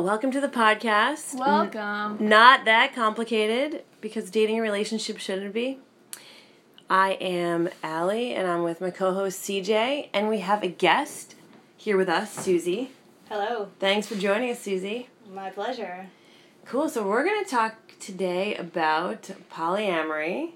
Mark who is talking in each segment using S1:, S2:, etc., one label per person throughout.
S1: Hey, welcome to the podcast. Mm.
S2: Welcome.
S1: N- not that complicated because dating a relationship shouldn't be. I am Allie and I'm with my co host CJ, and we have a guest here with us, Susie.
S3: Hello.
S1: Thanks for joining us, Susie.
S3: My pleasure.
S1: Cool, so we're going to talk today about polyamory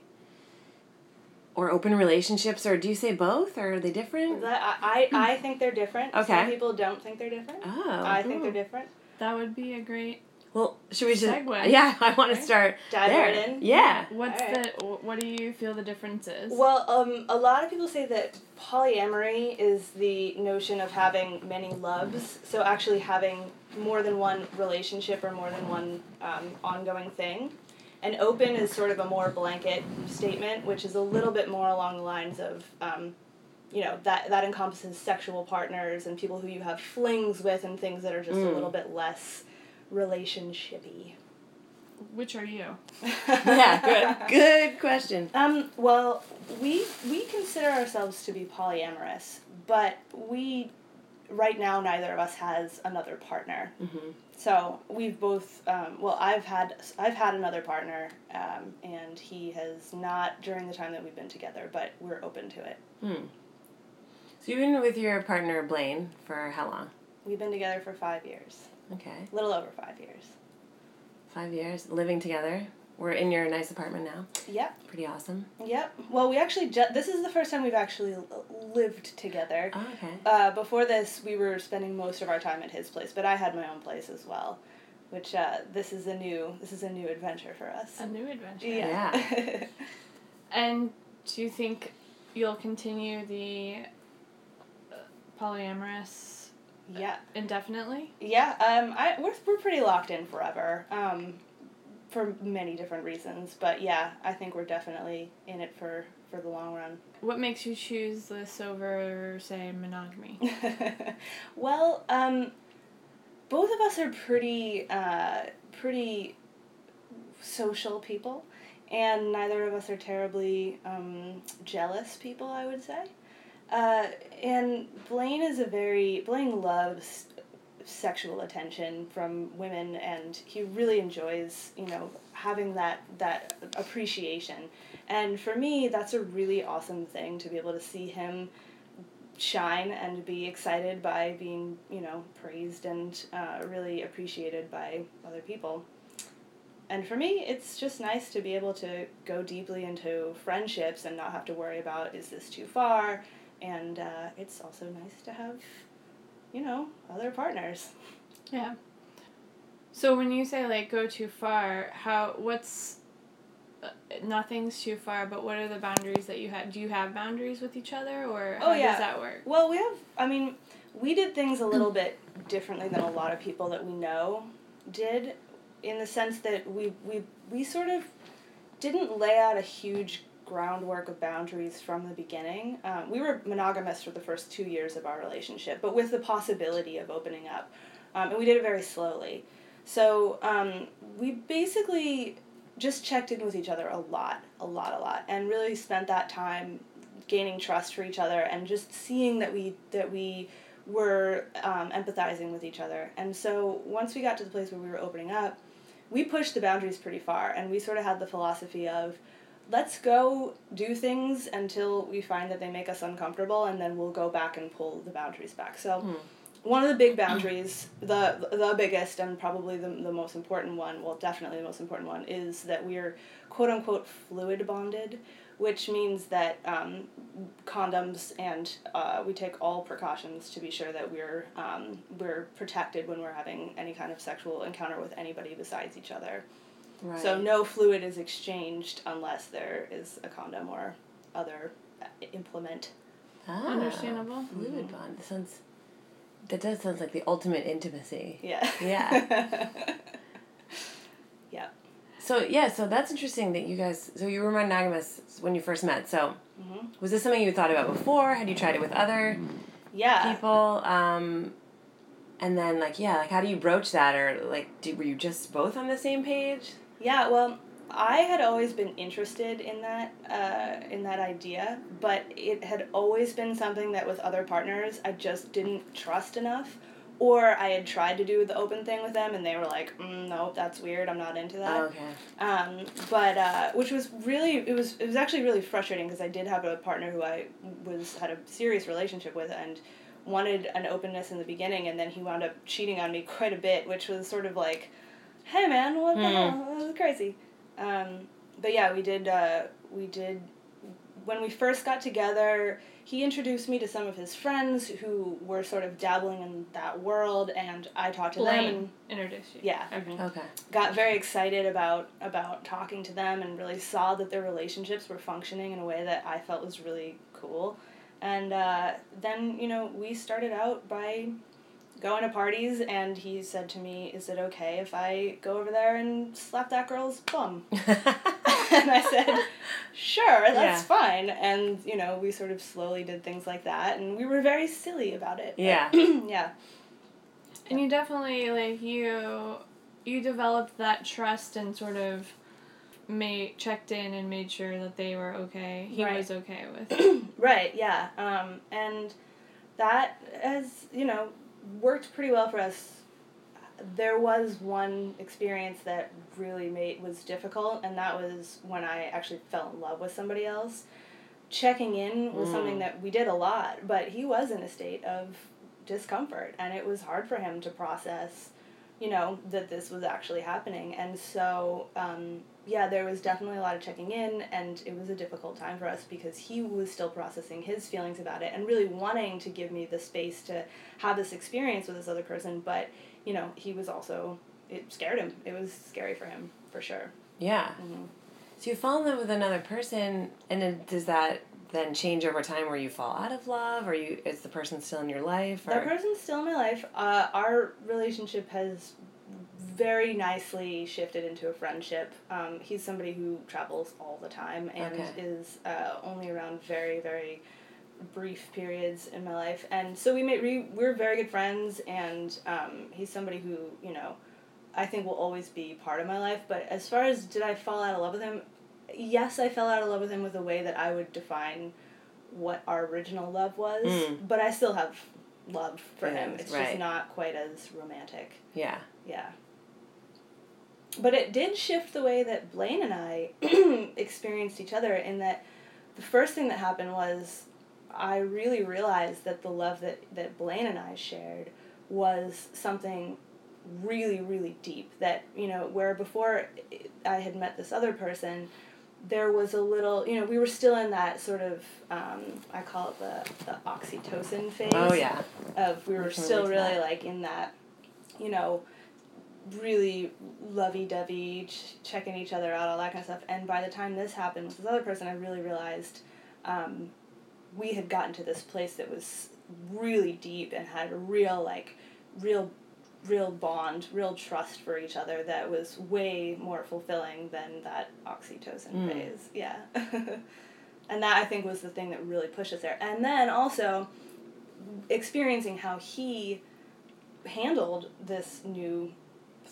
S1: or open relationships, or do you say both, or are they different?
S3: That, I, I, I think they're different.
S1: Okay.
S3: Some people don't think they're different.
S1: Oh.
S3: I think they're different.
S2: That would be a great.
S1: Well, should we just.
S2: Segue.
S1: Yeah, I want to start.
S3: Dive
S1: there.
S3: right in?
S1: Yeah.
S2: What's
S3: Alright.
S2: the? What do you feel the difference is?
S3: Well, um, a lot of people say that polyamory is the notion of having many loves. So actually having more than one relationship or more than one um, ongoing thing. And open is sort of a more blanket statement, which is a little bit more along the lines of, um, you know, that that encompasses sexual partners and people who you have flings with and things that are just a
S1: Mm.
S3: little bit less relationshipy.
S2: Which are you?
S1: Yeah, good. Good question.
S3: Um, well, we we consider ourselves to be polyamorous, but we right now neither of us has another partner.
S1: Mm-hmm.
S3: So we've both um, well, I've had I've had another partner, um, and he has not during the time that we've been together, but we're open to it.
S1: Hmm. So you've been with your partner Blaine for how long?
S3: We've been together for five years,
S1: Okay,
S3: a little over five years.
S1: five years living together. We're in your nice apartment now.
S3: Yep,
S1: Pretty awesome.
S3: yep. Well, we actually ju- this is the first time we've actually lived together.
S1: Oh, okay.
S3: Uh, before this, we were spending most of our time at his place, but I had my own place as well, which uh, this is a new this is a new adventure for us.
S2: A new adventure.
S3: Yeah.
S2: And do you think you'll continue the polyamorous
S3: yeah.
S2: indefinitely?
S3: Yeah. Um. I we're we're pretty locked in forever. Um, for many different reasons, but yeah, I think we're definitely in it for for the long run.
S2: What makes you choose this over, say, monogamy?
S3: well, um, both of us are pretty uh, pretty social people, and neither of us are terribly um, jealous people. I would say, uh, and Blaine is a very Blaine loves sexual attention from women, and he really enjoys you know having that that appreciation. And for me, that's a really awesome thing to be able to see him shine and be excited by being, you know, praised and uh, really appreciated by other people. And for me, it's just nice to be able to go deeply into friendships and not have to worry about is this too far. And uh, it's also nice to have, you know, other partners.
S2: Yeah. So when you say like go too far, how what's uh, nothing's too far, but what are the boundaries that you have? Do you have boundaries with each other, or
S3: Oh,
S2: how
S3: yeah.
S2: does that work?
S3: Well, we have, I mean, we did things a little bit differently than a lot of people that we know did in the sense that we, we, we sort of didn't lay out a huge groundwork of boundaries from the beginning. Um, we were monogamous for the first two years of our relationship, but with the possibility of opening up. Um, and we did it very slowly. So um, we basically just checked in with each other a lot, a lot, a lot, and really spent that time gaining trust for each other and just seeing that we that we were um, empathizing with each other. And so once we got to the place where we were opening up, we pushed the boundaries pretty far, and we sort of had the philosophy of let's go do things until we find that they make us uncomfortable and then we'll go back and pull the boundaries back so
S1: Hmm.
S3: one of the big boundaries the the biggest and probably the, the most important one well definitely the most important one is that we're quote unquote fluid bonded which means that um, condoms and uh, we take all precautions to be sure that we're um, we're protected when we're having any kind of sexual encounter with anybody besides each other
S1: Right.
S3: so no fluid is exchanged unless there is a condom or other uh, implement.
S1: Ah,
S2: Understandable.
S1: Fluid bond. That sounds. That does sound like the ultimate intimacy.
S3: Yeah.
S1: Yeah.
S3: yeah.
S1: So yeah, so that's interesting that you guys. So you were monogamous when you first met. So
S3: hmm
S1: was this something you thought about before? Had you tried it with other
S3: Yeah.
S1: people? Um, and then like yeah, like how do you broach that? Or like, did, were you just both on the same page?
S3: Yeah. Well, I had always been interested in that uh, in that idea, but it had always been something that with other partners I just didn't trust enough, or I had tried to do the open thing with them, and they were like, mm, "No, that's weird. I'm not into that."
S1: Okay.
S3: Um, but uh, which was really it was it was actually really frustrating because I did have a partner who I was had a serious relationship with and wanted an openness in the beginning, and then he wound up cheating on me quite a bit, which was sort of like, "Hey man, what the
S1: Hmm.
S3: hell? This is crazy." Um, but yeah, we did uh, we did when we first got together, he introduced me to some of his friends who were sort of dabbling in that world, and I talked to them.
S2: Blaine
S3: And,
S2: introduced you.
S3: yeah,
S2: Okay.
S1: Okay.
S3: got very excited about about talking to them, and really saw that their relationships were functioning in a way that I felt was really cool. And uh, then you know we started out by going to parties, and he said to me, "Is it okay if I go over there and slap that girl's bum?" and I said, sure, that's
S1: Yeah.
S3: fine. And, you know, we sort of slowly did things like that, and we were very silly about it. but-
S1: Yeah.
S3: yeah.
S2: And you definitely like you you developed that trust and sort of made checked in and made sure that they were okay. He
S3: Right.
S2: was okay with.
S3: Right, yeah. Um, and that has, you know, worked pretty well for us. There was one experience that really made was difficult, and that was when I actually fell in love with somebody else. Checking in was something
S1: Mm.
S3: that we did a lot, but he was in a state of discomfort, and it was hard for him to process, you know, that this was actually happening. And so, um, yeah, there was definitely a lot of checking in, and it was a difficult time for us because he was still processing his feelings about it and really wanting to give me the space to have this experience with this other person. But, you know, he was also, it scared him. It was scary for him, for sure.
S1: Yeah.
S3: Mhm.
S1: So you fall in love with another person, and then does that then change over time where you fall out of love, or you is the person still in your life? Or?
S3: That person's still in my life. Uh, our relationship has very nicely shifted into a friendship. Um, he's somebody who travels all the time and
S1: Okay.
S3: is uh, only around very, very brief periods in my life. And so we made we, we're very good friends, and um, he's somebody who you know, I think will always be part of my life. But as far as did I fall out of love with him? Yes, I fell out of love with him with a way that I would define what our original love was.
S1: Mm.
S3: But I still have love for
S1: Yeah,
S3: him. It's
S1: right.
S3: just not quite as romantic.
S1: Yeah.
S3: Yeah. But it did shift the way that Blaine and I experienced each other in that the first thing that happened was I really realized that the love that, that Blaine and I shared was something really, really deep. That, you know, where before I had met this other person, there was a little, you know, we were still in that sort of, um, I call it the, the oxytocin phase
S1: Oh yeah.
S3: of we were still really
S1: that.
S3: like in that you know really lovey-dovey ch- checking each other out all that kind of stuff. And by the time this happened with this other person i really realized um, we had gotten to this place that was really deep and had a real like real real bond real trust for each other that was way more fulfilling than that oxytocin
S1: Mm.
S3: phase. Yeah. And that i think was the thing that really pushed us there. And then also experiencing how he handled this new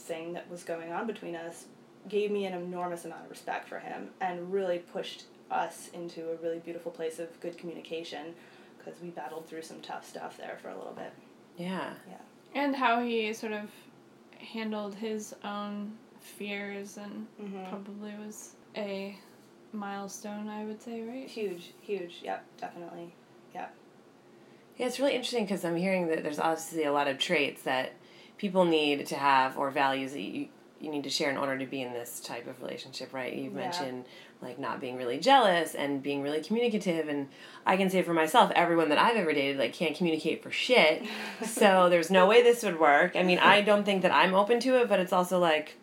S3: thing that was going on between us gave me an enormous amount of respect for him and really pushed us into a really beautiful place of good communication because we battled through some tough stuff there for a little bit.
S1: Yeah. Yeah.
S2: And how he sort of handled his own fears and
S3: Mm-hmm.
S2: probably was a milestone, I would say, right?
S3: Huge, huge. Yep, definitely. Yep.
S1: Yeah, it's really interesting because I'm hearing that there's obviously a lot of traits that people need to have or values that you you need to share in order to be in this type of relationship, right? You've
S3: Yeah.
S1: mentioned like not being really jealous and being really communicative and I can say for myself, everyone that I've ever dated like can't communicate for shit. so there's no way this would work. I mean, I don't think that I'm open to it, but it's also like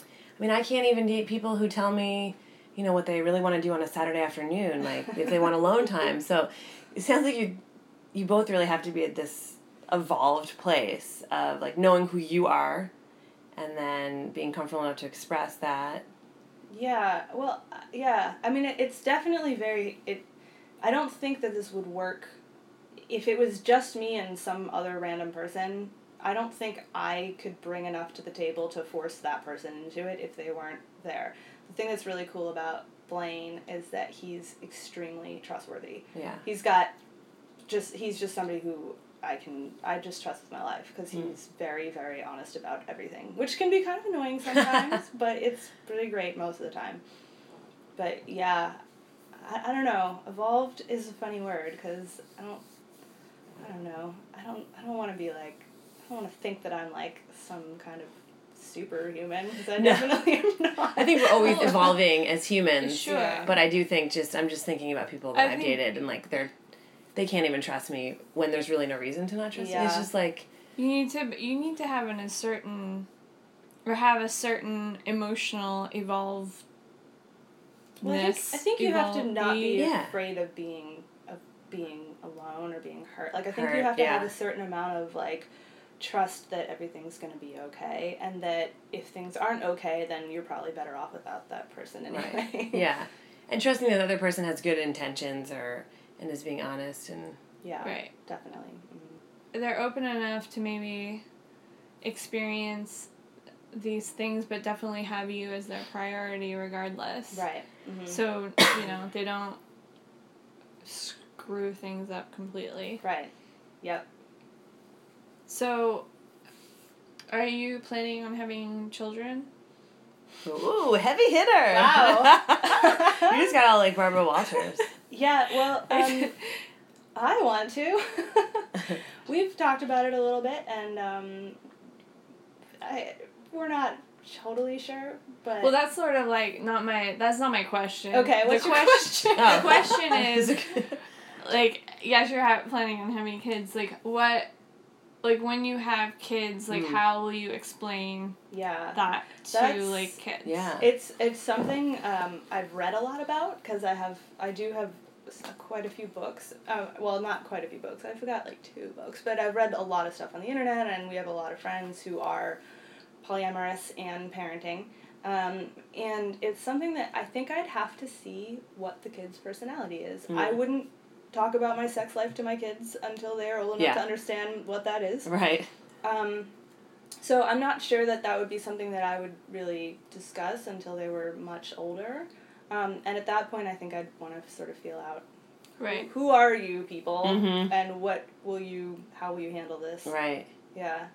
S1: I mean, I can't even date people who tell me, you know, what they really want to do on a Saturday afternoon, like if they want alone time. So it sounds like you you both really have to be at this evolved place of like knowing who you are and then being comfortable enough to express that.
S3: Yeah, well, yeah. I mean, it, it's definitely very. It. I don't think that this would work if it was just me and some other random person. I don't think I could bring enough to the table to force that person into it if they weren't there. The thing that's really cool about Blaine is that he's extremely trustworthy.
S1: Yeah.
S3: He's got just he's just somebody who I can I just trust with my life because
S1: Mm.
S3: he's very very honest about everything, which can be kind of annoying sometimes, but it's really great most of the time. But yeah, I, I don't know. Evolved is a funny word because I don't I don't know. I don't I don't want to be like I don't want to think that I'm like some kind of superhuman because I
S1: No.
S3: definitely am not.
S1: I think we're always evolving as humans.
S2: Sure.
S1: But I do think just I'm just thinking about people that
S2: I
S1: I've
S2: think-
S1: dated and like they're they can't even trust me when there's really no reason to not trust me. It's just like
S2: You need to you need to have an, a certain or have a certain emotional evolved
S3: Well, I think, I think you have to not be
S1: Yeah.
S3: afraid of being of being alone or being hurt. Like I think
S1: Hurt,
S3: you have to have a certain amount of like trust that everything's going to be okay and that if things aren't okay then you're probably better off without that person anyway.
S1: Right. yeah. And trusting that the other person has good intentions or and is being honest and
S3: yeah.
S2: Right.
S3: Definitely. Mhm.
S2: They're open enough to maybe experience these things but definitely have you as their priority regardless.
S3: Right. Mhm.
S2: So, you know, they don't screw things up completely.
S3: right. Yep.
S2: So, are you planning on having children?
S1: Ooh, heavy hitter.
S3: Wow.
S1: you just got all like Barbara Walters.
S3: Yeah, well, um I want to. We've talked about it a little bit and um I we're not totally sure, but
S2: well, that's sort of like not my. That's not my question.
S3: Okay,
S2: The
S3: what's your
S2: quest-
S3: question?
S2: The
S1: Oh.
S2: question is, like, yes, you're ha- planning on having kids. Like, what, like, when you have kids, like,
S1: Mm.
S2: how will you explain
S3: yeah.
S2: that to
S3: That's-
S2: like kids?
S1: yeah.
S3: It's it's something um, I've read a lot about because I have I do have s- quite a few books. Uh, well, not quite a few books. I forgot like two books, but I've read a lot of stuff on the internet, and we have a lot of friends who are polyamorous and parenting. Um, and it's something that I think I'd have to see what the kid's personality is.
S1: Mm.
S3: I wouldn't talk about my sex life to my kids until they're old enough
S1: Yeah.
S3: to understand what that is.
S1: Right.
S3: Um, so I'm not sure that that would be something that I would really discuss until they were much older. Um, and at that point, I think I'd want to sort of feel out
S2: Right.
S3: who are you people
S1: Mhm.
S3: and what will you how will you handle this?
S1: Right.
S3: Yeah.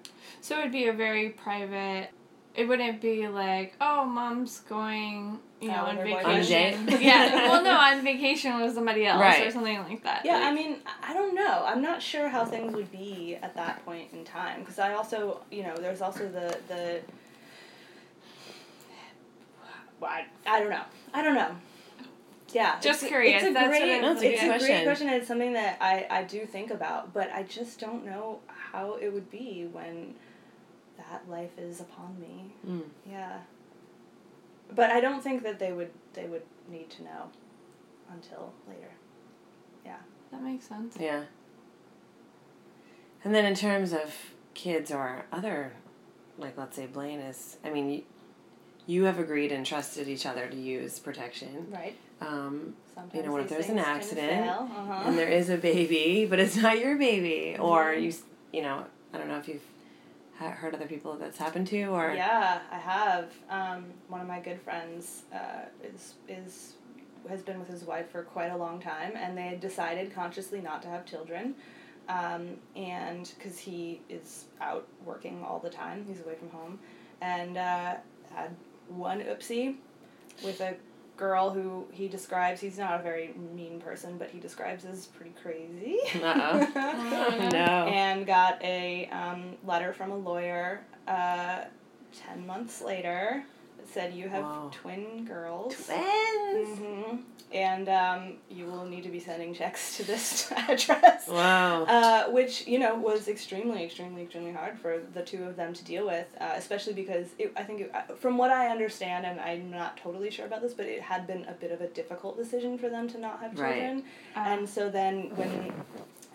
S2: So it would be a very private. It wouldn't be like, oh, mom's going, you know,
S3: Out
S2: on vacation.
S1: boyfriend.
S2: yeah. Well, no, on vacation with somebody else or something like that.
S3: Yeah,
S2: Like,
S3: I mean, I- I don't know. I'm not sure how things would be at that point in time because I also, you know, there's also the the. Well, I, I don't know. I don't know. Yeah.
S2: Just
S3: it's,
S2: curious,
S3: It's a
S2: that's
S3: great,
S2: I'm
S1: No, it's
S3: it's a great
S1: question.
S3: question. and It's something that I, I do think about, but I just don't know how it would be when that life is upon me.
S1: Mm.
S3: Yeah. But I don't think that they would they would need to know until later. Yeah.
S2: That makes sense.
S1: Yeah. And then in terms of kids or other, like let's say Blaine is, I mean, you, have agreed and trusted each other to use protection.
S3: Right.
S1: Um,
S3: Sometimes
S1: You know, what if there's an accident.
S3: Uh-huh.
S1: and there is a baby, but it's not your baby, or
S3: Mhm.
S1: you, you know, I don't know if you've ha- heard other people that's happened to, or
S3: Yeah, I have. Um, one of my good friends uh, is is has been with his wife for quite a long time, and they had decided consciously not to have children, um, and because he is out working all the time, he's away from home, and uh, had one oopsie with a girl who he describes he's not a very mean person but he describes as pretty crazy
S1: Uh-oh. no.
S3: and got a um, letter from a lawyer uh, 10 months later that said you have
S1: Wow.
S3: twin girls
S1: Twins.
S3: Mm-hmm. and um, you will need to be sending checks to this address
S1: Wow.
S3: uh, which you know was extremely extremely extremely hard for the two of them to deal with uh, especially because it, i think it, uh, from what i understand and i'm not totally sure about this but it had been a bit of a difficult decision for them to not have
S1: Right.
S3: children
S2: Uh,
S3: and so then when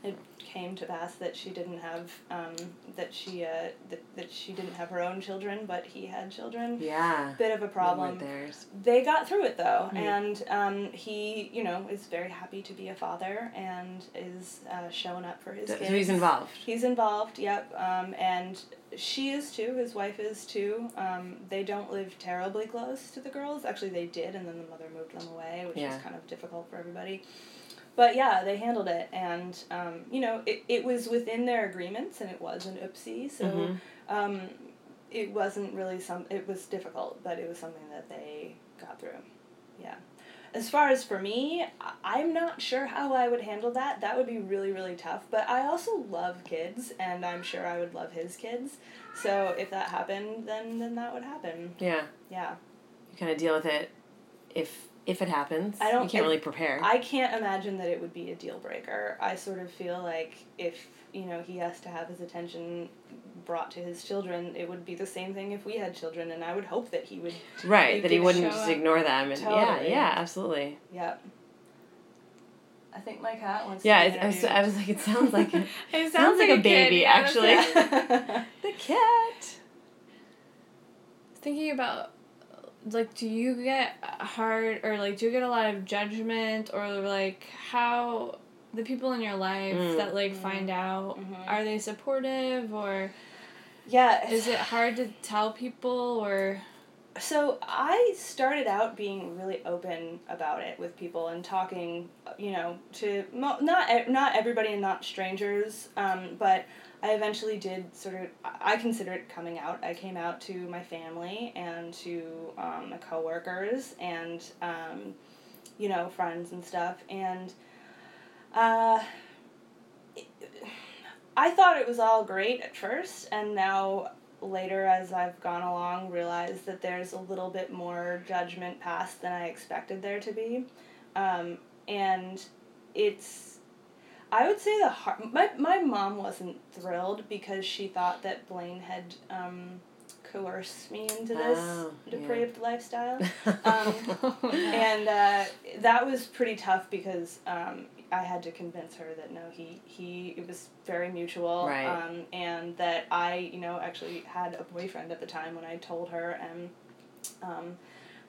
S3: it came to pass that she didn't have um, that she uh, that, that she didn't have her own children but he had children
S1: yeah.
S3: bit of a problem
S1: Theirs.
S3: they got through it though
S1: Mm.
S3: and um, he you know is very happy to be a father and is uh, showing up for his
S1: So
S3: kids
S1: he's involved.
S3: He's involved, yep. Um, and she is too. His wife is too. Um, they don't live terribly close to the girls. Actually, they did, and then the mother moved them away, which
S1: Yeah.
S3: was kind of difficult for everybody. But yeah, they handled it, and um, you know, it, it was within their agreements, and it was an oopsie. So,
S1: Mhm.
S3: um, it wasn't really some. It was difficult, but it was something that they got through. Yeah. As far as for me, I'm not sure how I would handle that. That would be really, really tough. But I also love kids, and I'm sure I would love his kids. So if that happened, then then that would happen.
S1: Yeah.
S3: Yeah.
S1: You kind of deal with it if if it happens.
S3: I don't-
S1: You can't
S3: I-
S1: really prepare.
S3: I can't imagine that it would be a deal breaker. I sort of feel like if you know he has to have his attention brought to his children, it would be the same thing if we had children, and I would hope that he would.
S1: right. That he wouldn't just
S2: up.
S1: ignore them. And yeah,
S3: Totally.
S1: yeah, absolutely.
S3: Yep. I think my cat wants.
S1: Yeah.
S3: to
S1: It,
S3: be
S1: I, was, I was like, it sounds like a,
S2: It
S1: sounds like a baby,
S2: yeah, that's
S1: actually.
S2: what-
S3: interviewed.
S1: the cat.
S2: thinking about like do you get hard or like do you get a lot of judgment or like how the people in your life
S1: Mm.
S2: that like find out
S3: Mhm.
S2: are they supportive or
S3: yeah.
S2: is it hard to tell people or
S3: So I started out being really open about it with people and talking, you know, to mo- not not everybody and not strangers, um, but I eventually did sort of. I consider it coming out. I came out to my family and to um, my coworkers and um, you know friends and stuff and. Uh, it- I thought it was all great at first, and now later as I've gone along realized that there's a little bit more judgment passed than I expected there to be. Um, and it's I would say the hard my, my mom wasn't thrilled because she thought that Blaine had um, coerced me into this
S1: Oh, yeah.
S3: depraved lifestyle. Um, and uh, that was pretty tough because um, I had to convince her that no, he he it was very mutual,
S1: Right.
S3: um, and that I you know actually had a boyfriend at the time when I told her, and um,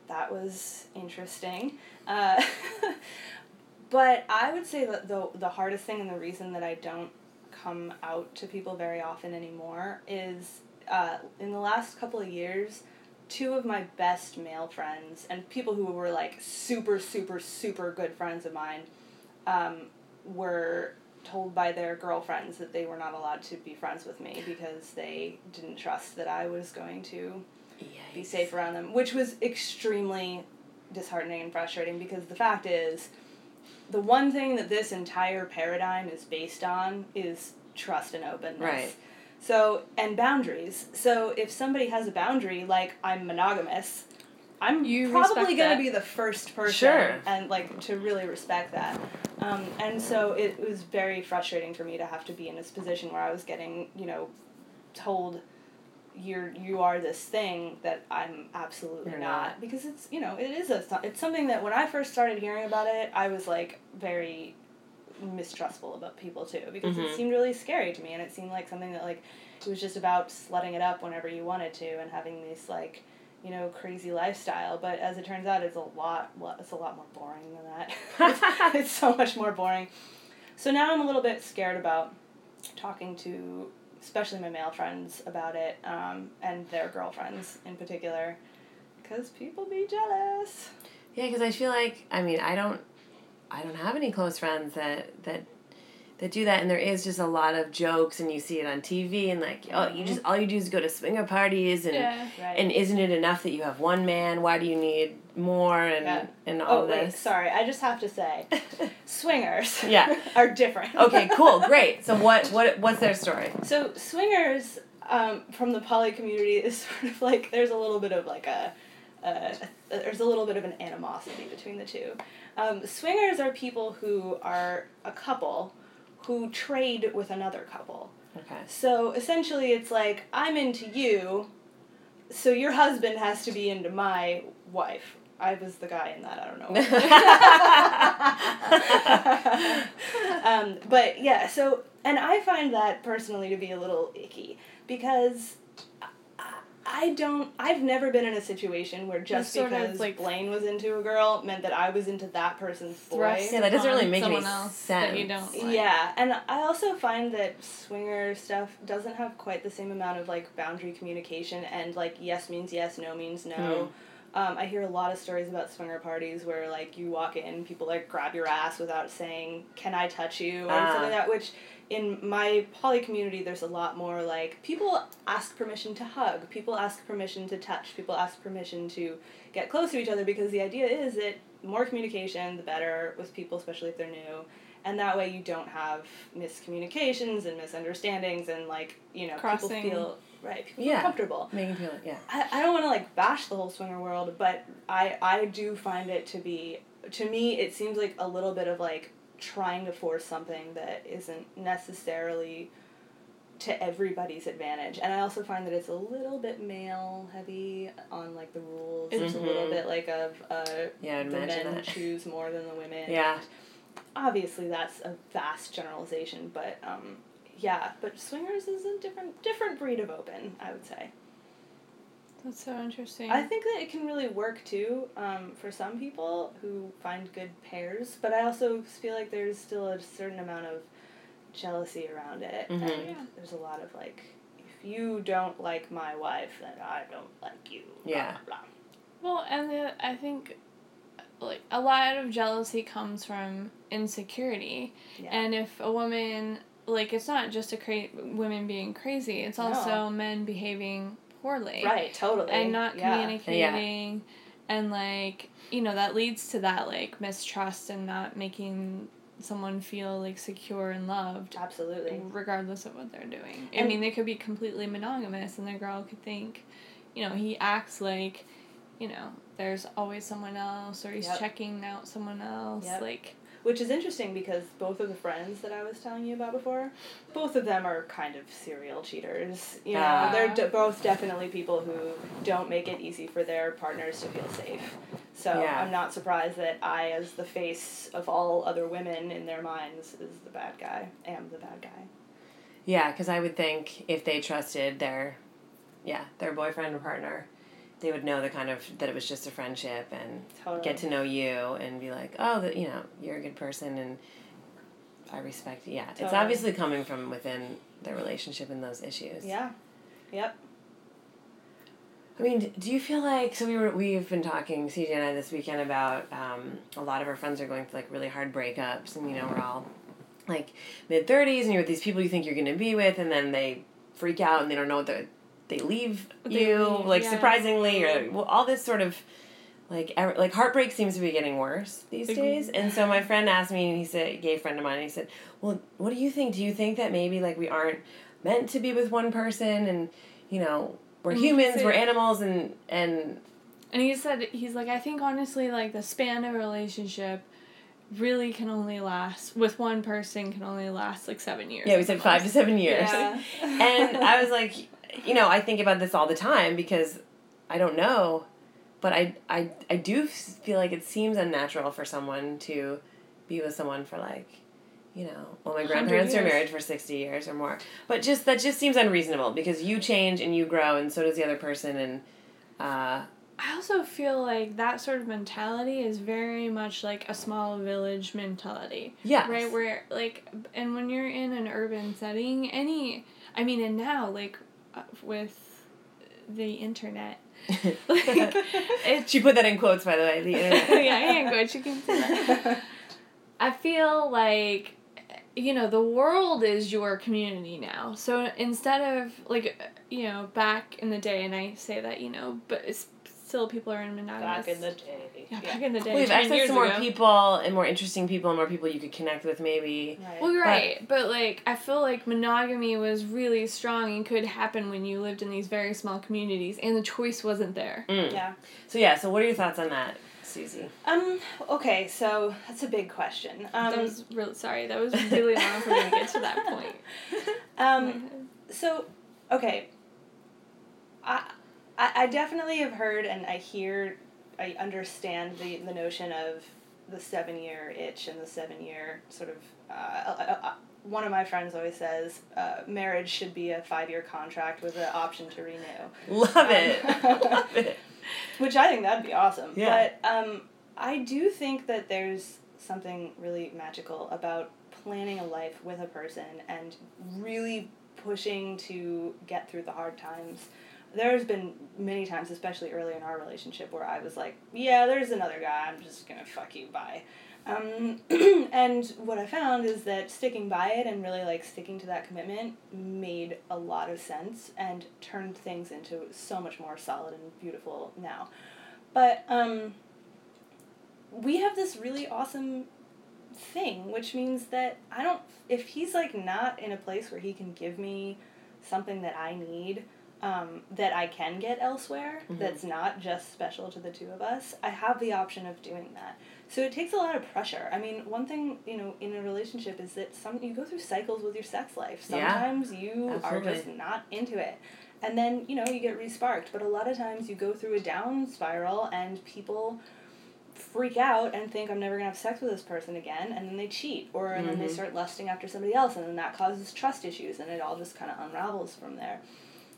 S3: that was interesting. Uh, but I would say that the the hardest thing and the reason that I don't come out to people very often anymore is uh, in the last couple of years two of my best male friends and people who were like super super super good friends of mine um, were told by their girlfriends that they were not allowed to be friends with me because they didn't trust that I was going to be safe around them, which was extremely disheartening and frustrating because the fact is, the one thing that this entire paradigm is based on is trust and openness.
S1: Right.
S3: So, and boundaries. So, if somebody has a boundary, like I'm monogamous, I'm
S2: You
S3: probably going to be the first person
S1: Sure.
S3: and like to really respect that. Um, and so it was very frustrating for me to have to be in this position where I was getting, you know, told you're you are this thing that I'm absolutely not.
S1: not.
S3: because it's you know it is a it's something that when I first started hearing about it I was like very mistrustful about people too because
S1: Mhm.
S3: it seemed really scary to me and it seemed like something that like it was just about slutting it up whenever you wanted to and having this like you know crazy lifestyle but as it turns out it's a lot it's a lot more boring than that it's, it's so much more boring so now I'm a little bit scared about talking to especially my male friends about it um, and their girlfriends in particular because people be jealous.
S1: Yeah, because I feel like I mean I don't, I don't have any close friends that that that do that, and there is just a lot of jokes, and you see it on TV, and like oh you just all you do is go to swinger parties, and
S2: yeah
S3: right.
S1: and isn't it enough that you have one man? Why do you need more and
S3: Yeah.
S1: and all
S3: oh wait
S1: this?
S3: sorry i just have to say swingers
S1: Yeah.
S3: are different
S1: okay, cool, great. So what what what's their story?
S3: So swingers um, from the poly community is sort of like there's a little bit of like a, uh, there's a little bit of an animosity between the two. Um, swingers are people who are a couple who trade with another couple.
S1: Okay.
S3: So essentially, it's like I'm into you, so your husband has to be into my wife. I was the guy in that. I don't know. um, but yeah, so and I find that personally to be a little icky because I- I don't. I've never been in a situation where just
S2: sort of,
S3: because
S2: like,
S3: Blaine was into a girl meant that I was into that person's boy.
S2: thrust
S1: Yeah, that doesn't really make any
S2: someone else that you
S1: sense.
S2: don't like.
S3: Yeah, and I also find that swinger stuff doesn't have quite the same amount of like boundary communication and like yes means yes, no means no. Um, I hear a lot of stories about swinger parties where like you walk in, people like grab your ass without saying, "Can I touch you?" or
S1: Ah.
S3: something like that. Which in my poly community, there's a lot more like people ask permission to hug, people ask permission to touch, people ask permission to get close to each other because the idea is that more communication, the better with people, especially if they're new. And that way you don't have miscommunications and misunderstandings and like, you know,
S2: Crossing.
S3: people feel right, people
S1: Yeah.
S3: feel comfortable.
S1: Making feel yeah.
S3: I, I don't want to like bash the whole swinger world, but I I do find it to be to me it seems like a little bit of like trying to force something that isn't necessarily to everybody's advantage. And I also find that it's a little bit male heavy on like the rules. It's a little
S1: Mhm.
S3: bit like of uh
S1: Yeah,
S3: the men
S1: that.
S3: choose more than the women.
S1: Yeah.
S3: Obviously that's a vast generalization, but um yeah, but swingers is a different different breed of open, I would say.
S2: That's so interesting.
S3: I think that it can really work too um, for some people who find good pairs, but I also feel like there's still a certain amount of jealousy around it.
S1: Mhm.
S3: And
S2: Yeah.
S3: there's a lot of like, if you don't like my wife, then I don't like you.
S1: Yeah.
S3: Blah, blah.
S2: Well, and the, I think like a lot of jealousy comes from insecurity.
S3: Yeah.
S2: And if a woman like it's not just a cra- women being crazy, it's
S3: No.
S2: also men behaving poorly
S3: right, totally.
S2: and not
S3: yeah.
S2: communicating and like, you know, that leads to that like mistrust and not making someone feel like secure and loved
S3: Absolutely.
S2: regardless of what they're doing. I mean, they could be completely monogamous, and the girl could think, you know, he acts like, you know, there's always someone else, or he's
S3: Yep.
S2: checking out someone else.
S3: Yep.
S2: Like,
S3: Which is interesting because both of the friends that I was telling you about before, both of them are kind of serial cheaters. You know,
S1: Ah.
S3: they're d- both definitely people who don't make it easy for their partners to feel safe. So
S1: Yeah.
S3: I'm not surprised that I, as the face of all other women in their minds, is the bad guy. Am the bad guy.
S1: Yeah, because I would think if they trusted their, yeah, their boyfriend or partner, they would know the kind of that it was just a friendship and
S3: Totally.
S1: get to know you and be like, oh, that you know, you're a good person and I respect. It. Yeah, it's obviously coming from within their relationship and those issues.
S3: Yeah. Yep.
S1: I mean, do you feel like so we were we've been talking CJ and I this weekend about um, a lot of our friends are going through like really hard breakups and you know we're all like mid thirties and you're with these people you think you're gonna be with and then they freak out and they don't know what they they leave
S2: They
S1: you
S2: leave,
S1: like
S2: yeah.
S1: surprisingly or well, all this sort of like like heartbreak seems to be getting worse these days and so my friend asked me and he said a gay friend of mine and he said well what do you think do you think that maybe like we aren't meant to be with one person and you know we're humans we're animals and and
S2: and he said, he's like, I think honestly, like, the span of a relationship really can only last, with one person, can only last like seven years.
S1: yeah we said five to seven years
S3: Yeah.
S1: and i was like you know i think about this all the time because i don't know but i i, I do feel like it seems unnatural for someone to be with someone for like you know well my
S2: 100
S1: grandparents are married for 60 years or more. But just that just seems unreasonable because you change and you grow and so does the other person and uh
S2: I also feel like that sort of mentality is very much like a small village mentality.
S1: yeah
S2: Right, where like, and when you're in an urban setting, any, I mean, and now like, Uh, with the internet, like,
S1: she put that in quotes by the way the internet
S2: yeah, I ain't good. You can see that. I feel like, you know, the world is your community now. So instead of like, you know, back in the day, and I say that, you know, but it's still people are in monogamous.
S3: Back in the day.
S2: yeah, back in the day.
S1: we have
S2: 10
S1: access
S2: years
S1: to more
S2: ago.
S1: people and more interesting people and more people you could connect with maybe
S3: Right.
S2: Well, right, but like I feel like monogamy was really strong and could happen when you lived in these very small communities, and the choice wasn't there.
S1: Mm.
S3: yeah.
S1: So yeah, so what are your thoughts on that, Susie?
S3: Um. Okay. So that's a big question. Um.
S2: that was really sorry. That was really long for me to get to that point.
S3: um. So, okay. I, I I definitely have heard and I hear, I understand the the notion of the seven year itch and the seven year sort of. Uh, uh, uh, one of my friends always says uh, marriage should be a five year contract with an option to renew.
S1: Love it.
S3: Um,
S1: Love it.
S3: Which I think that'd be awesome.
S1: Yeah.
S3: But um, I do think that there's something really magical about planning a life with a person and really pushing to get through the hard times. There's been many times, especially early in our relationship, where I was like, yeah, there's another guy, I'm just gonna fuck you, bye. Um, and what I found is that sticking by it and really like sticking to that commitment made a lot of sense and turned things into so much more solid and beautiful now. But um, we have this really awesome thing, which means that I don't, if he's like not in a place where he can give me something that I need, um, that I can get elsewhere,
S1: Mhm.
S3: that's not just special to the two of us, I have the option of doing that. So it takes a lot of pressure. I mean, one thing, you know, in a relationship is that some you go through cycles with your sex life.
S1: Yeah.
S3: Sometimes you are just not into it. And then, you know, you get resparked. But a lot of times you go through a down spiral and people freak out and think I'm never gonna have sex with this person again and then they cheat or and then they
S1: Mhm.
S3: start lusting after somebody else and then that causes trust issues and it all just kind of unravels from there.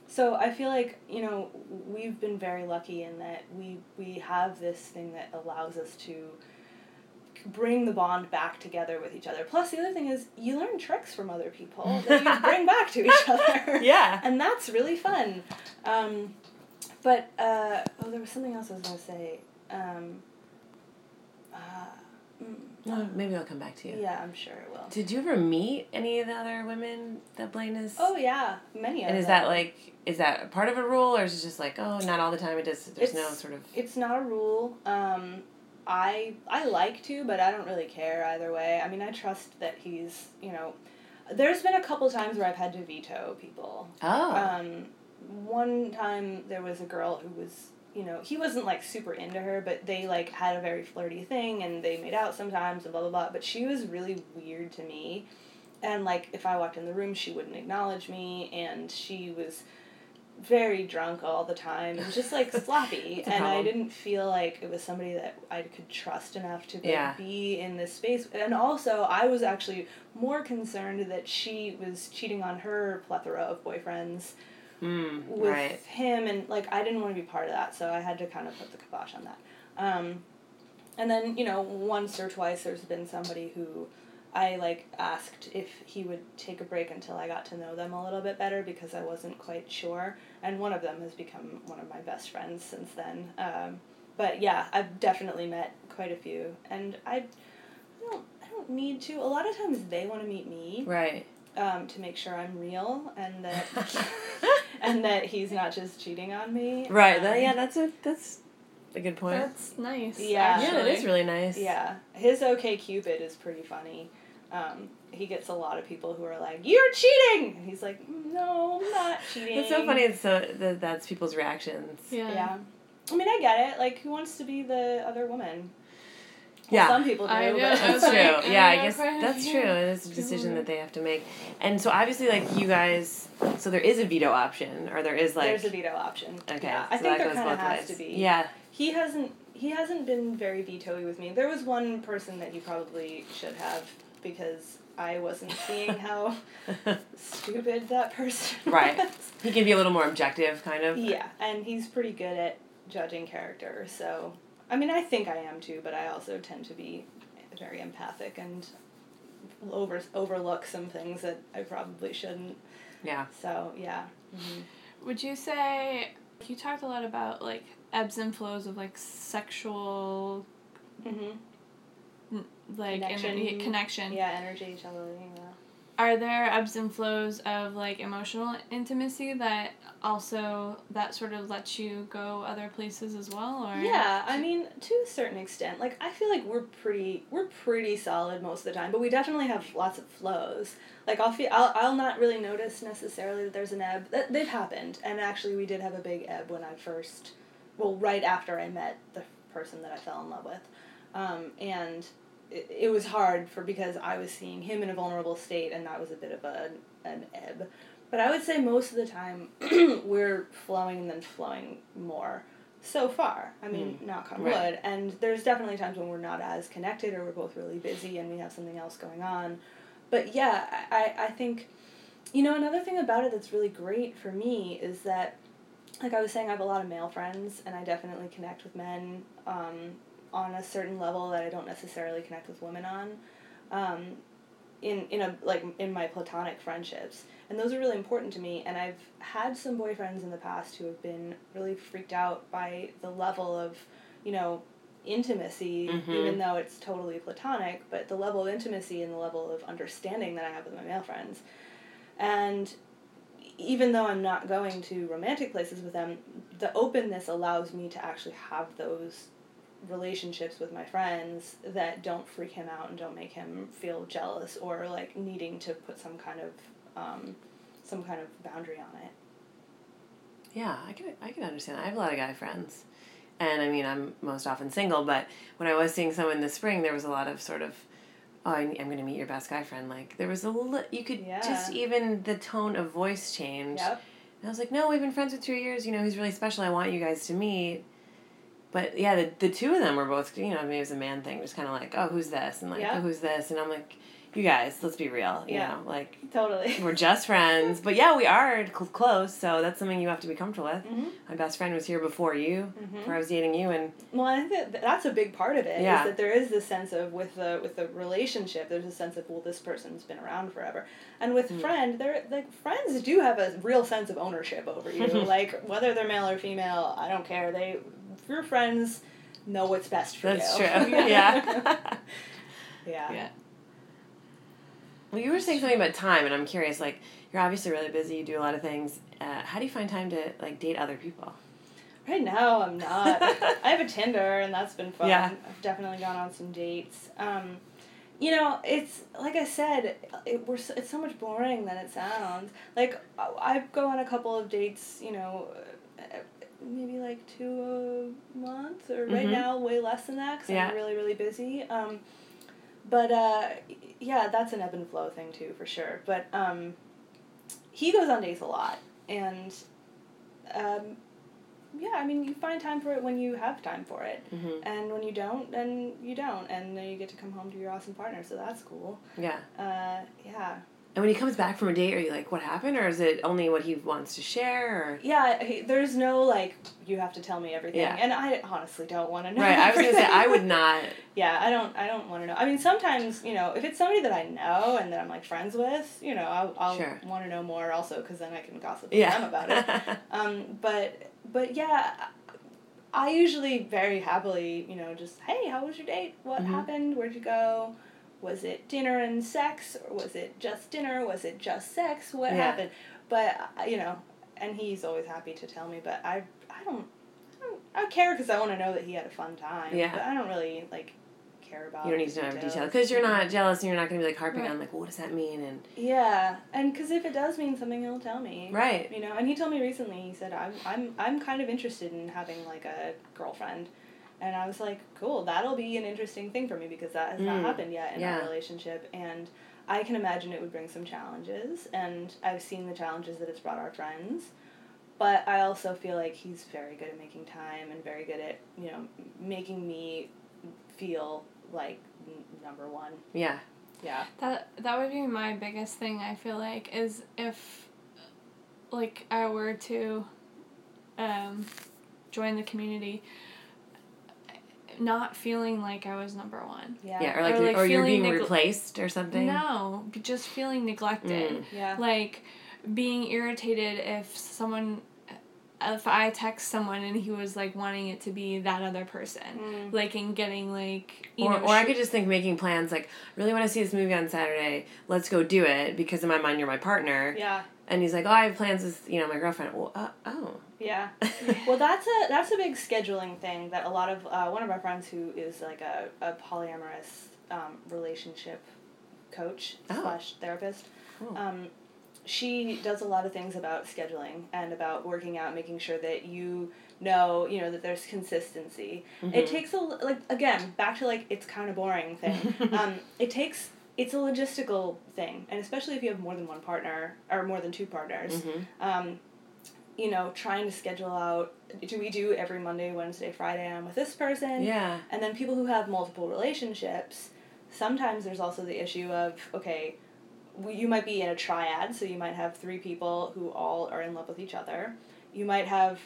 S3: So I feel like you know we've been very lucky in that we we have this thing that allows us to bring the bond back together with each other. Plus the other thing is you learn tricks from other people that you bring back to each other.
S1: Yeah.
S3: And that's really fun. Um, but uh, oh, there was something else I was gonna say. Um, uh, mm,
S1: Maybe I'll come back to you.
S3: yeah, I'm sure it will.
S1: Did you ever meet any of the other women that Blaine is?
S3: Oh yeah, many of
S1: And is
S3: them.
S1: that like is that part of a rule or is it just like oh not all the time it does there's no sort of
S3: It's not a rule. Um, I I like to, but I don't really care either way. I mean, I trust that he's you know. There's been a couple times where I've had to veto people.
S1: oh
S3: Um, one time there was a girl who was, you know, he wasn't like super into her, but they like had a very flirty thing and they made out sometimes and blah blah blah. But she was really weird to me, and like if I walked in the room, she wouldn't acknowledge me, and she was very drunk all the time and just like sloppy. And i didn't feel like it was somebody that i could trust enough to
S1: Yeah.
S3: be in this space. And also i was actually more concerned that she was cheating on her plethora of boyfriends
S1: mm,
S3: with
S1: right
S3: him and like I didn't want to be part of that, so I had to kind of put the kibosh on that. Um, and then you know once or twice there's been somebody who I like asked if he would take a break until I got to know them a little bit better because I wasn't quite sure, and one of them has become one of my best friends since then. Um, but yeah, I've definitely met quite a few, and I, I don't I don't need to. A lot of times they want to meet me
S1: right
S3: um, to make sure I'm real and that and that he's not just cheating on me.
S1: right
S3: Um,
S1: that, yeah that's a that's a good point
S2: That's nice.
S3: Yeah.
S1: yeah that
S2: actually.
S1: is really nice
S3: Yeah, his OK Cupid is pretty funny. Um, he gets a lot of people who are like, "You're cheating," and he's like, "No, I'm not cheating."
S1: it's so funny it's so that that's people's reactions
S2: Yeah.
S3: Yeah, I mean, I get it. Like, who wants to be the other woman? Well,
S1: Yeah.
S3: some people do.
S2: I know,
S3: but
S1: That's true.
S2: like,
S1: yeah, I guess
S2: quite
S1: that's
S2: few
S1: true. It is a decision that they have to make. And so obviously, like you guys, so there is a veto option, or there is like
S3: there's a veto option.
S1: okay,
S3: yeah,
S1: so
S3: I think
S1: that
S3: there
S1: goes
S3: kind of
S1: both
S3: has
S1: ways.
S3: to be.
S1: Yeah,
S3: He hasn't he hasn't been very vetoey with me. There was one person that he probably should have because I wasn't seeing how stupid that person
S1: Right.
S3: was.
S1: he can be a little more objective, kind of.
S3: Yeah, and he's pretty good at judging character. So, I mean, I think I am too, but I also tend to be very empathic and over overlook some things that I probably shouldn't.
S1: Yeah.
S3: So, yeah.
S2: Would you say you talked a lot about like ebbs and flows of like sexual
S3: Mm-hmm.
S2: like
S3: Connection.
S2: connection. connection.
S3: Yeah, energy, jelly, yeah.
S2: Are there ebbs and flows of like emotional intimacy that also that sort of lets you go other places as well or
S3: Yeah, I mean, to a certain extent. Like I feel like we're pretty we're pretty solid most of the time, but we definitely have lots of flows. Like I'll feel I'll, I'll not really notice necessarily that there's an ebb. That they've happened. And actually we did have a big ebb when I first well, right after I met the person that I fell in love with. Um, and it, it was hard for because I was seeing him in a vulnerable state and that was a bit of a an ebb. But I would say most of the time we're flowing and then flowing more so far. I mean, knock on
S1: Right.
S3: wood. And there's definitely times when we're not as connected or we're both really busy and we have something else going on. But yeah, I, I think, you know, another thing about it that's really great for me is that, like I was saying, I have a lot of male friends and I definitely connect with men um, on a certain level that I don't necessarily connect with women on. Um, in in a like in my platonic friendships and those are really important to me and i've had some boyfriends in the past who have been really freaked out by the level of you know intimacy
S1: Mhm.
S3: even though it's totally platonic but the level of intimacy and the level of understanding that i have with my male friends and even though i'm not going to romantic places with them the openness allows me to actually have those relationships with my friends that don't freak him out and don't make him feel jealous or like needing to put some kind of um, some kind of boundary on it.
S1: Yeah, I can I can understand. I have a lot of guy friends, and I mean I'm most often single. But when I was seeing someone this spring, there was a lot of sort of, oh, I'm going to meet your best guy friend. Like there was a li- you could just even the tone of voice change.
S3: Yep.
S1: And I was like, no, we've been friends for two years. You know, he's really special. I want you guys to meet. But yeah, the, the two of them were both, you know, maybe it was a man thing, just kind of like, oh, who's this? And like,
S3: Yeah.
S1: oh, who's this? And I'm like, you guys, let's be real. You
S3: Yeah.
S1: know, like,
S3: Totally.
S1: we're just friends. But yeah, we are cl- close, so that's something you have to be comfortable with.
S3: Mhm.
S1: My best friend was here before you,
S3: Mhm.
S1: before I was dating you, and
S3: Well, I think that that's a big part of it. Is
S1: Yeah.
S3: that there is this sense of with the with the relationship, there's a sense of well, this person's been around forever, and with
S1: Mm.
S3: friend, they're like friends do have a real sense of ownership over you. like whether they're male or female, I don't care. They your friends know what's best for
S1: that's
S3: you.
S1: That's true. yeah.
S3: yeah.
S2: Yeah.
S1: well, you were saying something about time, and I'm curious. Like, you're obviously really busy. You do a lot of things. Uh, how do you find time to like date other people?
S3: Right now, I'm not. I have a Tinder, and that's been fun.
S1: Yeah.
S3: I've definitely gone on some dates. Um, you know, it's like I said, it we're so, it's so much boring than it sounds. Like I I go on a couple of dates. You know, maybe like two a month, or right
S1: Mhm.
S3: now way less than that because
S1: Yeah.
S3: I'm really really busy. Um, but uh, yeah, that's an ebb and flow thing too for sure. But um, he goes on dates a lot, and um, yeah, I mean, you find time for it when you have time for it.
S1: Mm-hmm.
S3: And when you don't, then you don't. And then you get to come home to your awesome partner, so that's cool.
S1: Yeah.
S3: Uh, yeah.
S1: And when he comes back from a date, are you like, what happened? Or is it only what he wants to share? Or...
S3: Yeah, he, there's no, like, you have to tell me everything.
S1: Yeah.
S3: And I honestly don't want to know.
S1: Right, I was going to say, I would not.
S3: Yeah, I don't. I don't want to know. I mean, sometimes you know, if it's somebody that I know and that I'm like friends with, you know, I'll, I'll
S1: Sure.
S3: want to know more also because then I can gossip with
S1: Yeah.
S3: them about it. um, but but yeah, I usually very happily, you know, just hey, how was your date? What
S1: Mhm.
S3: happened? Where'd you go? Was it dinner and sex, or was it just dinner? Was it just sex? What
S1: Yeah.
S3: happened? But uh, you know, and he's always happy to tell me. But I I don't I, don't, I care because I want to know that he had a fun time.
S1: Yeah.
S3: But I don't really like care about.
S1: you don't need to know every
S3: details.
S1: detail. Because you're not jealous and you're not going to be like harping
S2: Right.
S1: on, like, well, what does that mean? And
S3: Yeah, and because if it does mean something, he'll tell me.
S1: Right.
S3: You know, and he told me recently. He said, "I'm I'm I'm kind of interested in having like a girlfriend," and I was like, "Cool, that'll be an interesting thing for me because that has not
S1: Mm,
S3: happened yet in
S1: yeah.
S3: our relationship, and I can imagine it would bring some challenges, and I've seen the challenges that it's brought our friends." But I also feel like he's very good at making time and very good at, you know, making me feel like n- number one.
S1: yeah.
S3: Yeah.
S2: That that would be my biggest thing. I feel like is if, like, I were to, um, join the community. Not feeling like I was number one.
S3: Yeah.
S1: Yeah, or like,
S2: Or,
S1: you're,
S2: like,
S1: or you're
S2: feeling
S1: being
S2: negl-
S3: Mm.
S1: replaced or something.
S2: No, just feeling neglected.
S1: Mm.
S3: Yeah.
S2: Like being irritated if someone, if I text someone and he was like wanting it to be that other person,
S3: Mm.
S2: like and getting like you
S1: Or,
S2: know.
S1: or I could just think making plans like, really want to see this movie on Saturday. Let's go do it because in my mind you're my partner.
S3: Yeah.
S1: And he's like, oh, I have plans with you know my girlfriend. Well, uh, oh.
S3: Yeah. well, that's a that's a big scheduling thing that a lot of uh, one of our friends who is like a, a polyamorous um, relationship coach
S1: Oh.
S3: slash therapist.
S1: Cool.
S3: Um, she does a lot of things about scheduling and about working out, making sure that you know, you know, that there's consistency. It
S1: Mhm.
S3: takes a like again back to like it's kind of boring thing. um, it takes it's a logistical thing, and especially if you have more than one partner or more than two partners
S1: Mhm.
S3: um, you know, trying to schedule out do we do every Monday, Wednesday, Friday I'm with this person?
S1: Yeah.
S3: And then people who have multiple relationships, sometimes there's also the issue of, okay, you might be in a triad, so you might have three people who all are in love with each other. You might have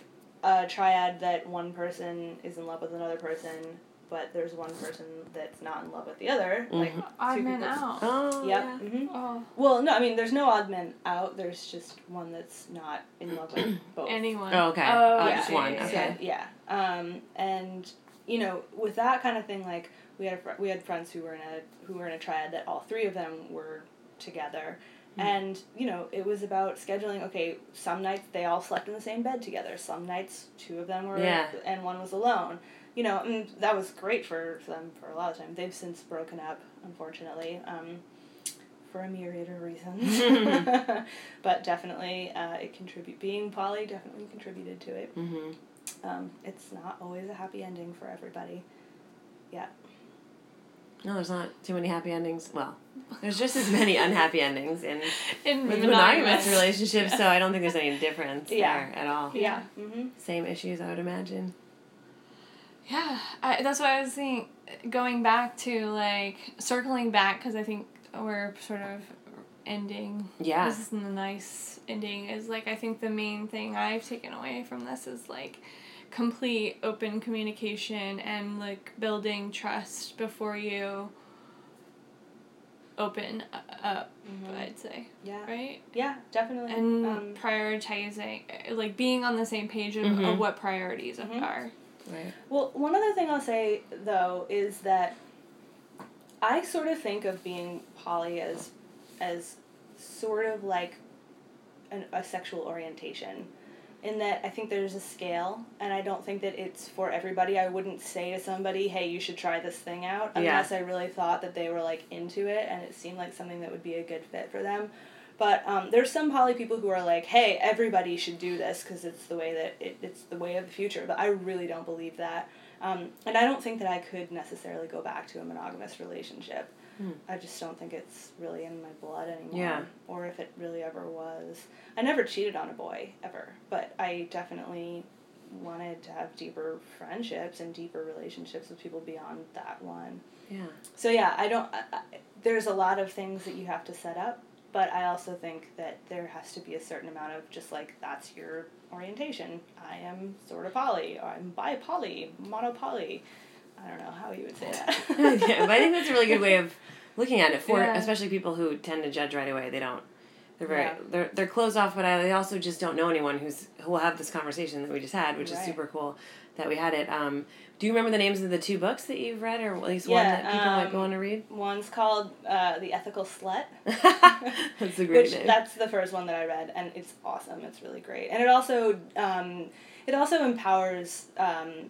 S3: a triad that one person is in love with another person, but there's one person that's not in love with the other. Like
S1: Mhm.
S2: Odd
S3: two
S2: man
S3: people-
S2: out.
S1: Oh.
S3: Yep.
S1: yeah.
S3: hmm
S2: Oh,
S3: Well, no, I mean, there's no odd men out. There's just one that's not in love with both.
S2: anyone.
S1: Oh, okay.
S2: Oh,
S1: Oh,
S2: I
S1: just one,
S2: Yeah.
S1: okay.
S3: So, yeah. Um, and you know, with that kind of thing, like we had a fr- we had friends who were in a who were in a triad that all three of them were together.
S1: Hmm.
S3: And you know, it was about scheduling. Okay, some nights they all slept in the same bed together. Some nights two of them were,
S1: Yeah.
S3: and one was alone. You know, and that was great for, for them for a lot of time. They've since broken up, unfortunately, um, for a myriad of reasons. but definitely, uh, it contribute being poly definitely contributed to it.
S1: Mm-hmm.
S3: Um, it's not always a happy ending for everybody. Yeah.
S1: No, there's not too many happy endings. Well, there's just as many unhappy endings in
S2: In
S1: with
S2: monogamous.
S1: monogamous relationships, so I don't think there's any difference
S3: Yeah.
S1: there at all.
S3: Yeah. Mm-hmm.
S1: Same issues, I would imagine.
S2: Yeah, I, that's what I was thinking, going back to like circling back because I think we're sort of ending.
S1: Yeah.
S2: This is a nice ending. Is like I think the main thing I've taken away from this is like complete open communication and like building trust before you open up.
S3: Mhm.
S2: I'd say
S3: Yeah.
S2: right
S3: Yeah, definitely.
S2: and
S3: um,
S2: prioritizing like being on the same page of,
S1: Mhm.
S2: of what priorities
S3: Mhm.
S2: are.
S1: Right.
S3: well, one other thing I'll say though is that I sort of think of being poly as as sort of like an, a sexual orientation in that I think there's a scale and I don't think that it's for everybody. I wouldn't say to somebody, "Hey, you should try this thing out,"
S1: Yeah.
S3: unless I really thought that they were like into it and it seemed like something that would be a good fit for them. But um, there's some poly people who are like, "Hey, everybody should do this because it's the way that it, it's the way of the future." But I really don't believe that, um, and I don't think that I could necessarily go back to a monogamous relationship.
S1: Hmm.
S3: I just don't think it's really in my blood anymore.
S1: Yeah.
S3: Or if it really ever was. I never cheated on a boy ever, but I definitely wanted to have deeper friendships and deeper relationships with people beyond that one.
S1: Yeah.
S3: So yeah, I don't. I, I, there's a lot of things that you have to set up, but I also think that there has to be a certain amount of just like that's your orientation. I am sort of poly, or I'm bi poly, monopoly. I don't know how you would say that.
S1: yeah, but I think that's a really good way of looking at it for
S2: Yeah.
S1: especially people who tend to judge right away. They don't. They're very
S3: Yeah.
S1: they're they're closed off, but I, they also just don't know anyone who's who will have this conversation that we just had, which is super cool that we had it. Um, do you remember the names of the two books that you've read, or at least one that people might
S3: um,
S1: go on to read?
S3: One's called uh, The Ethical Slut.
S1: that's a great
S3: which
S1: name.
S3: that's the first one that I read, and it's awesome. It's really great, and it also um, it also empowers um,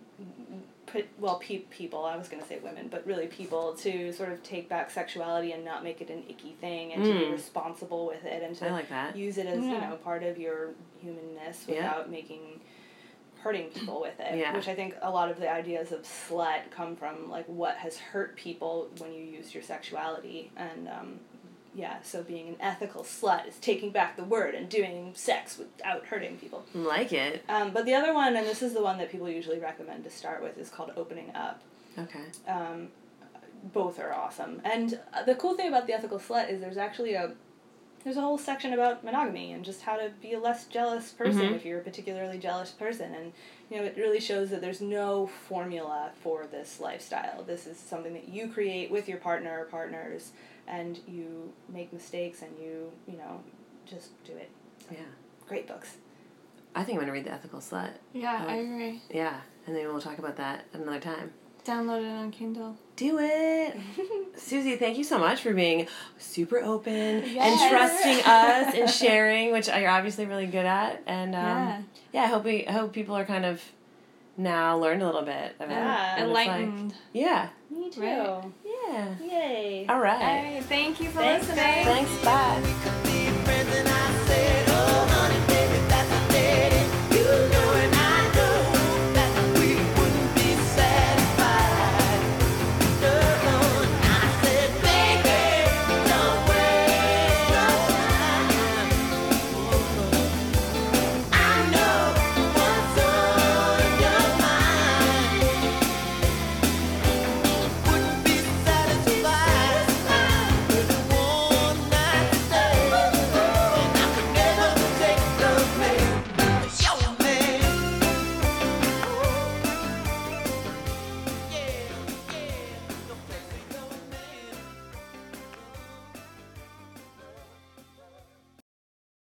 S3: well pe- people. I was gonna say women, but really people to sort of take back sexuality and not make it an icky thing, and to be
S1: Mm.
S3: responsible with it, and to
S1: like
S3: use it as you know part of your humanness
S1: Yeah.
S3: without making hurting people with it
S1: Yeah.
S3: which i think a lot of the ideas of slut come from like what has hurt people when you use your sexuality and um, yeah so being an ethical slut is taking back the word and doing sex without hurting people
S1: like it.
S3: um, but the other one and this is the one that people usually recommend to start with is called opening up
S1: Okay.
S3: um, both are awesome. And the cool thing about the ethical slut is there's actually a there's a whole section about monogamy and just how to be a less jealous person
S1: Mhm.
S3: if you're a particularly jealous person and you know it really shows that there's no formula for this lifestyle this is something that you create with your partner or partners and you make mistakes and you you know just do it
S1: Yeah.
S3: great books
S1: I think I'm gonna read the Ethical Slut.
S2: Yeah, I agree.
S1: Yeah, and then we'll talk about that another time.
S2: Download it on Kindle.
S1: Do it. Susie, thank you so much for being super open and trusting us and sharing, which you're obviously really good at. And um,
S2: yeah.
S1: yeah. I hope we I hope people are kind of now learned a little bit about
S3: Yeah.
S1: what it's like. Yeah.
S3: me too
S2: Right.
S1: Yeah.
S3: yay
S1: All right.
S2: All right. Thank you for
S3: Thanks,
S2: listening.
S3: guys.
S1: Thanks. Bye.